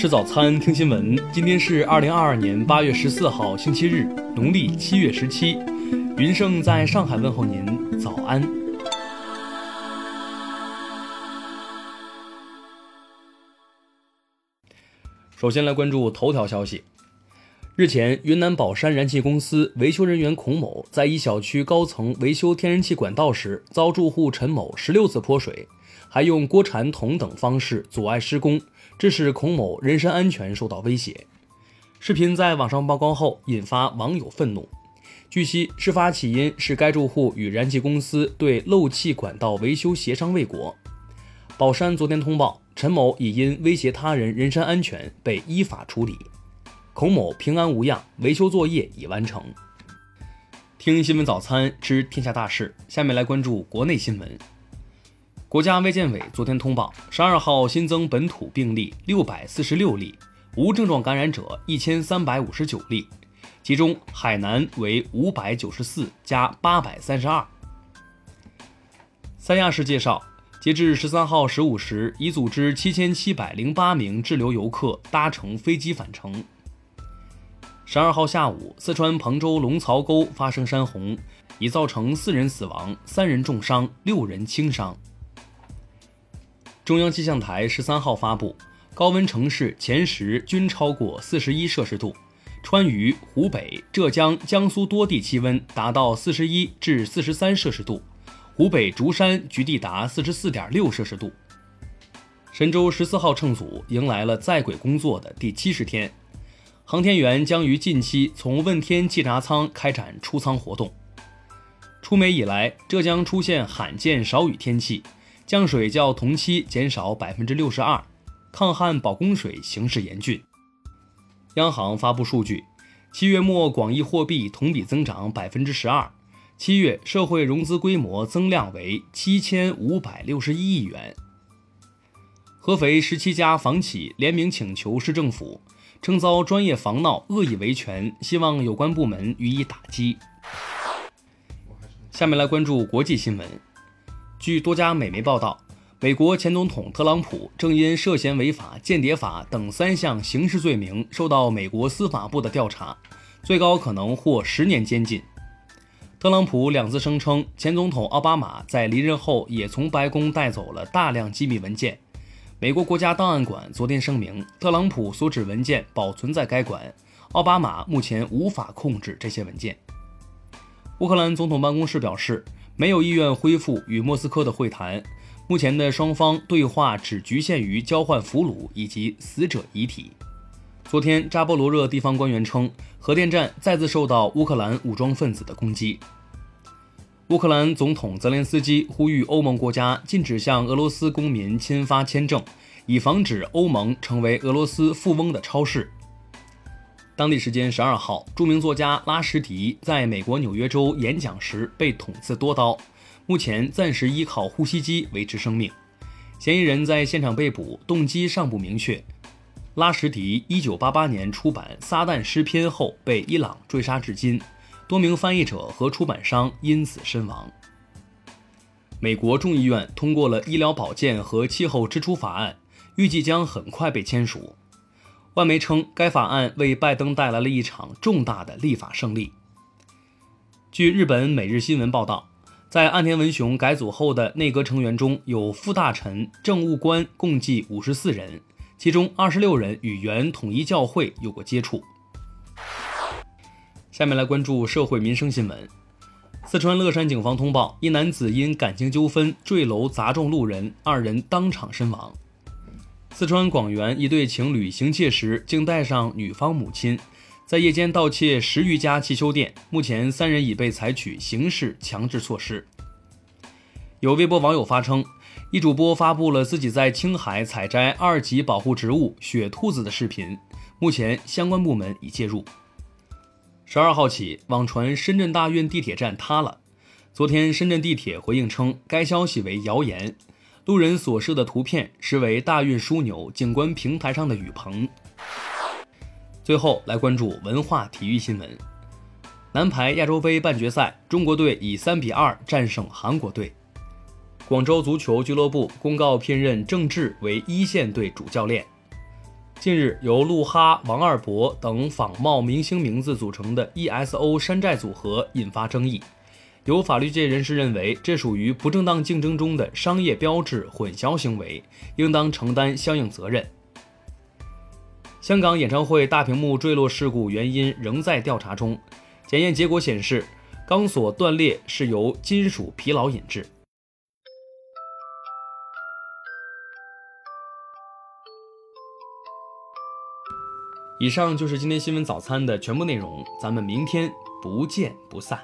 吃早餐，听新闻。今天是二零二二年八月十四号，星期日，农历七月十七。云盛在上海问候您，早安。首先来关注头条消息。日前，云南保山燃气公司维修人员孔某在一小区高层维修天然气管道时，遭住户陈某十六次泼水，还用锅铲、桶等方式阻碍施工，致使孔某人身安全受到威胁。视频在网上曝光后，引发网友愤怒。据悉，事发起因是该住户与燃气公司对漏气管道维修协商未果。宝山昨天通报，陈某已因威胁他人人身安全被依法处理。孔某平安无恙，维修作业已完成。听新闻早餐知天下大事，下面来关注国内新闻。国家卫健委昨天通报，十二号新增本土病例六百四十六例，无症状感染者一千三百五十九例，其中海南为五百九十四加八百三十二。三亚市介绍，截至十三号十五时，已组织七千七百零八名滞留游客搭乘飞机返程。十二号下午，四川彭州龙槽沟发生山洪，已造成四人死亡、三人重伤、六人轻伤。中央气象台十三号发布，高温城市前十均超过四十一摄氏度，川渝、湖北、浙江、江苏多地气温达到四十一至四十三摄氏度，湖北竹山局地达四十四点六摄氏度。神舟十四号乘组迎来了在轨工作的第七十天。航天员将于近期从问天气闸舱开展出舱活动。出美以来，浙江出现罕见少雨天气，降水较同期减少百分之六十二，抗旱保供水形势严峻。央行发布数据，七月末广义货币同比增长百分之十二，七月社会融资规模增量为七千五百六十一亿元。合肥十七家房企联名请求市政府。称遭专业房闹恶意维权，希望有关部门予以打击。下面来关注国际新闻。据多家美媒报道，美国前总统特朗普正因涉嫌违法间谍法等三项刑事罪名受到美国司法部的调查，最高可能获十年监禁。特朗普两次声称，前总统奥巴马在离任后也从白宫带走了大量机密文件。美国国家档案馆昨天声明，特朗普所指文件保存在该馆，奥巴马目前无法控制这些文件。乌克兰总统办公室表示，没有意愿恢复与莫斯科的会谈，目前的双方对话只局限于交换俘虏以及死者遗体。昨天，扎波罗热地方官员称，核电站再次受到乌克兰武装分子的攻击。乌克兰总统泽连斯基呼吁欧盟国家禁止向俄罗斯公民签发签证，以防止欧盟成为俄罗斯富翁的超市。当地时间十二号，著名作家拉什迪在美国纽约州演讲时被捅刺多刀，目前暂时依靠呼吸机维持生命。嫌疑人在现场被捕，动机尚不明确。拉什迪一九八八年出版《撒旦诗篇》后被伊朗追杀至今。多名翻译者和出版商因此身亡。美国众议院通过了医疗保健和气候支出法案，预计将很快被签署。外媒称，该法案为拜登带来了一场重大的立法胜利。据日本每日新闻报道，在岸田文雄改组后的内阁成员中有副大臣、政务官共计五十四人，其中二十六人与原统一教会有过接触。下面来关注社会民生新闻。四川乐山警方通报，一男子因感情纠纷坠楼砸中路人，二人当场身亡。四川广元一对情侣行窃时，竟带上女方母亲，在夜间盗窃十余家汽修店，目前三人已被采取刑事强制措施。有微博网友发称，一主播发布了自己在青海采摘二级保护植物雪兔子的视频，目前相关部门已介入。十二号起，网传深圳大运地铁站塌了。昨天，深圳地铁回应称，该消息为谣言。路人所摄的图片实为大运枢纽景观平台上的雨棚。最后来关注文化体育新闻：男排亚洲杯半决赛，中国队以三比二战胜韩国队。广州足球俱乐部公告聘任郑智为一线队主教练。近日，由鹿哈、王二博等仿冒明星名字组成的 ESO 山寨组合引发争议。有法律界人士认为，这属于不正当竞争中的商业标志混淆行为，应当承担相应责任。香港演唱会大屏幕坠落事故原因仍在调查中，检验结果显示，钢索断裂是由金属疲劳引致。以上就是今天新闻早餐的全部内容，咱们明天不见不散。